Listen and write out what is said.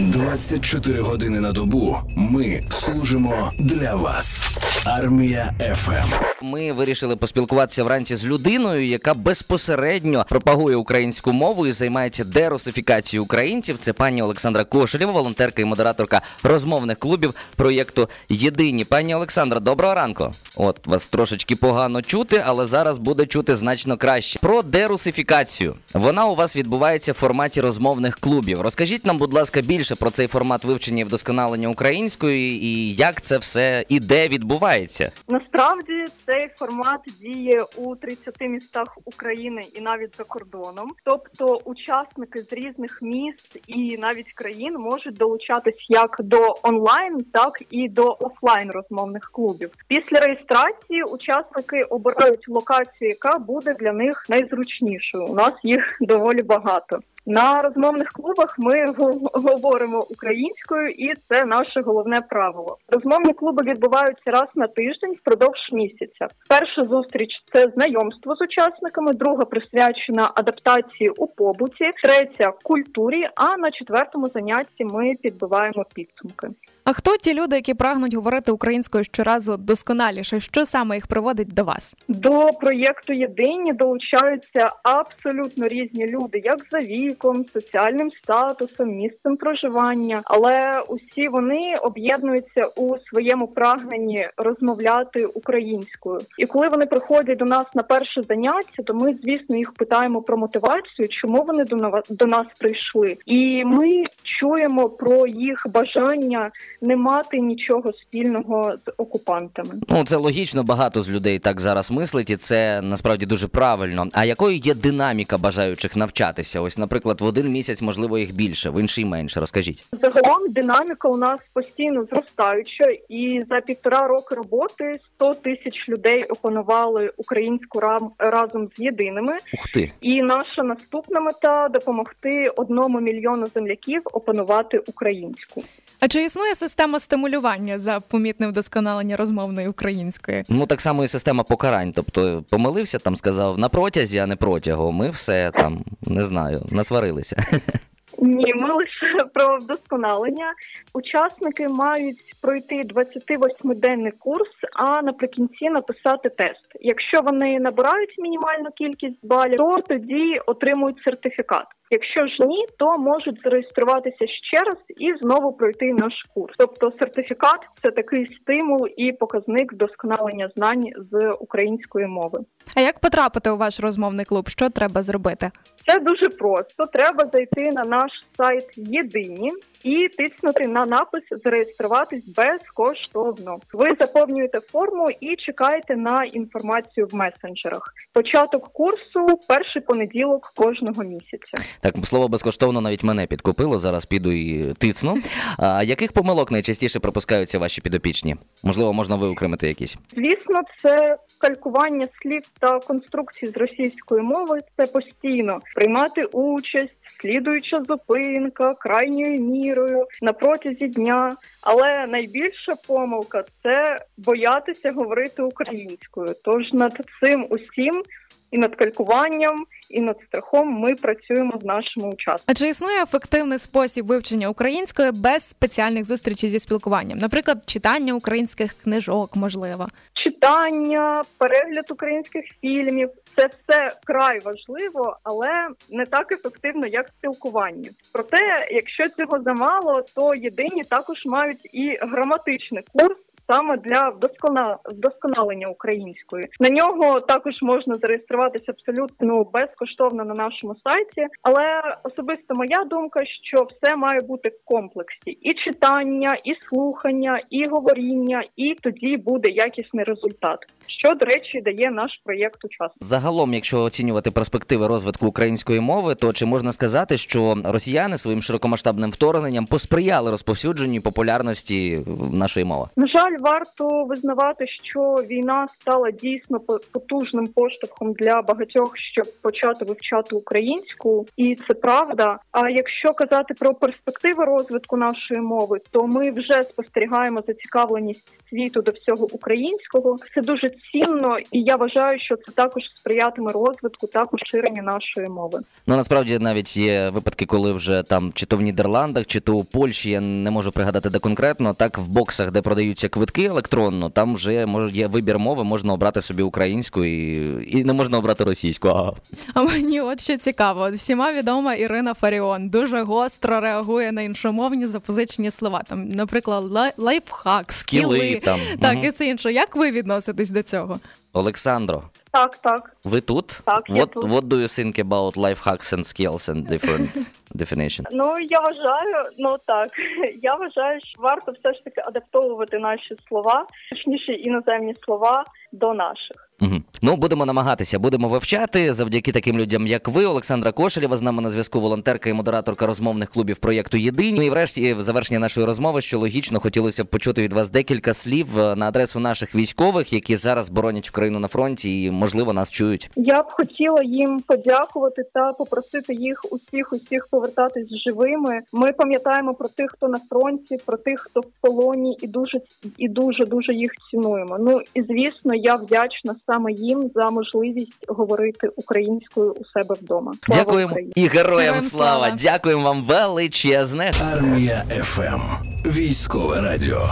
24 години на добу. Ми служимо для вас. Армія ФМ. Ми вирішили поспілкуватися вранці з людиною, яка безпосередньо пропагує українську мову і займається дерусифікацією українців. Це пані Олександра Кошелєва, волонтерка і модераторка розмовних клубів проєкту Єдині. Пані Олександра, доброго ранку. От вас трошечки погано чути, але зараз буде чути значно краще. Про дерусифікацію. Вона у вас відбувається в форматі розмовних клубів. Розкажіть нам, будь ласка, більше про цей формат вивчення і вдосконалення української і як це все і де відбувається. Насправді цей формат діє у 30 містах України і навіть за кордоном. Тобто учасники з різних міст і навіть країн можуть долучатись як до онлайн, так і до офлайн розмовних клубів. Після реєстрації учасники обирають локацію, яка буде для них найзручнішою. У нас їх доволі багато. На розмовних клубах ми говоримо українською, і це наше головне правило. Розмовні клуби відбуваються раз на тиждень впродовж місяця. Перша зустріч це знайомство з учасниками, друга присвячена адаптації у побуті, третя культурі. А на четвертому занятті ми підбиваємо підсумки. А хто ті люди, які прагнуть говорити українською щоразу досконаліше? Що саме їх приводить до вас? До проєкту єдині долучаються абсолютно різні люди, як за віком, соціальним статусом, місцем проживання, але усі вони об'єднуються у своєму прагненні розмовляти українською. І коли вони приходять до нас на перше заняття, то ми, звісно, їх питаємо про мотивацію, чому вони до нас прийшли, і ми чуємо про їх бажання не мати нічого спільного з окупантами. Ну це логічно, багато з людей так зараз мислить, і це насправді дуже правильно. А якою є динаміка бажаючих навчатися? Ось, наприклад, в один місяць можливо їх більше, в інший менше. Розкажіть. Загалом динаміка у нас постійно зростаюча, і за півтора роки роботи 100 тисяч людей опанували українську рам разом з єдиними. Ух ти. І наша наступна мета допомогти одному мільйону земляків опанувати українську. А чи існує система стимулювання за помітне вдосконалення розмовної української? Ну так само і система покарань. Тобто помилився, там сказав на протязі, а не протягом. Ми все там не знаю, насварилися. Ні, ми лише про вдосконалення. Учасники мають пройти 28-денний курс, а наприкінці написати тест. Якщо вони набирають мінімальну кількість балів, то тоді отримують сертифікат. Якщо ж ні, то можуть зареєструватися ще раз і знову пройти наш курс. Тобто сертифікат це такий стимул і показник вдосконалення знань з української мови. А як потрапити у ваш розмовний клуб? Що треба зробити? Це дуже просто. Треба зайти на наш сайт Єдині і тиснути на напис Зареєструватись безкоштовно. Ви заповнюєте форму і чекаєте на інформацію в месенджерах. Початок курсу перший понеділок кожного місяця. Так, слово безкоштовно навіть мене підкупило. Зараз піду і тицну. А яких помилок найчастіше пропускаються ваші підопічні? Можливо, можна виокремити якісь? Звісно, це калькування слів та конструкцій з російської мови. Це постійно приймати участь, слідуюча зупинка, крайньою мірою на протязі дня. Але найбільша помилка це боятися говорити українською. Тож над цим усім і над калькуванням, і над страхом ми працюємо з нашими учасниками. А чи існує ефективний спосіб вивчення української без спеціальних зустрічей зі спілкуванням? Наприклад, читання українських книжок, можливо. читання, перегляд українських фільмів це все край важливо, але не так ефективно, як спілкування. Проте, якщо цього замало, то єдині також мають і граматичний курс. Саме для вдоскона... вдосконалення української на нього також можна зареєструватися абсолютно безкоштовно на нашому сайті. Але особисто моя думка, що все має бути в комплексі: і читання, і слухання, і говоріння, і тоді буде якісний результат. Що до речі дає наш проєкт учасникам. Загалом, якщо оцінювати перспективи розвитку української мови, то чи можна сказати, що росіяни своїм широкомасштабним вторгненням посприяли розповсюдженню популярності нашої мови? На жаль, варто визнавати, що війна стала дійсно потужним поштовхом для багатьох, щоб почати вивчати українську, і це правда. А якщо казати про перспективи розвитку нашої мови, то ми вже спостерігаємо зацікавленість світу до всього українського. Це дуже цінно, і я вважаю, що це також сприятиме розвитку та поширенню нашої мови. Ну насправді навіть є випадки, коли вже там чи то в Нідерландах, чи то у Польщі, я не можу пригадати де конкретно. Так в боксах, де продаються квитки електронно, там вже може є вибір мови, можна обрати собі українську і, і не можна обрати російську. А. А мені от що цікаво, всіма відома Ірина Фаріон дуже гостро реагує на іншомовні запозичені слова. Там, наприклад, лай- лайфхак, скіли, Скіли там. так Мгм. і все інше. Як ви відноситесь до цього? Олександро, Так, так. ви тут? Так, я what, тут. what do you think about life hacks and skills and different definition? Ну я вважаю, ну так я вважаю, що варто все ж таки адаптовувати наші слова, точніше іноземні слова до наших. Угу. Ну, будемо намагатися, будемо вивчати завдяки таким людям, як ви, Олександра Кошелєва, з нами на зв'язку волонтерка і модераторка розмовних клубів проєкту Єдині. Ну І врешті, в завершення нашої розмови, що логічно хотілося б почути від вас декілька слів е, на адресу наших військових, які зараз боронять Україну на фронті і, можливо, нас чують. Я б хотіла їм подякувати та попросити їх усіх усіх повертатись живими. Ми пам'ятаємо про тих, хто на фронті, про тих, хто в полоні, і дуже і дуже дуже їх цінуємо. Ну і звісно, я вдячна саме їм за можливість говорити українською у себе вдома. Слава Дякуємо Україні! і героям Героям слава! слава! Дякуємо вам величезне. Армія ФМ. Військове радіо.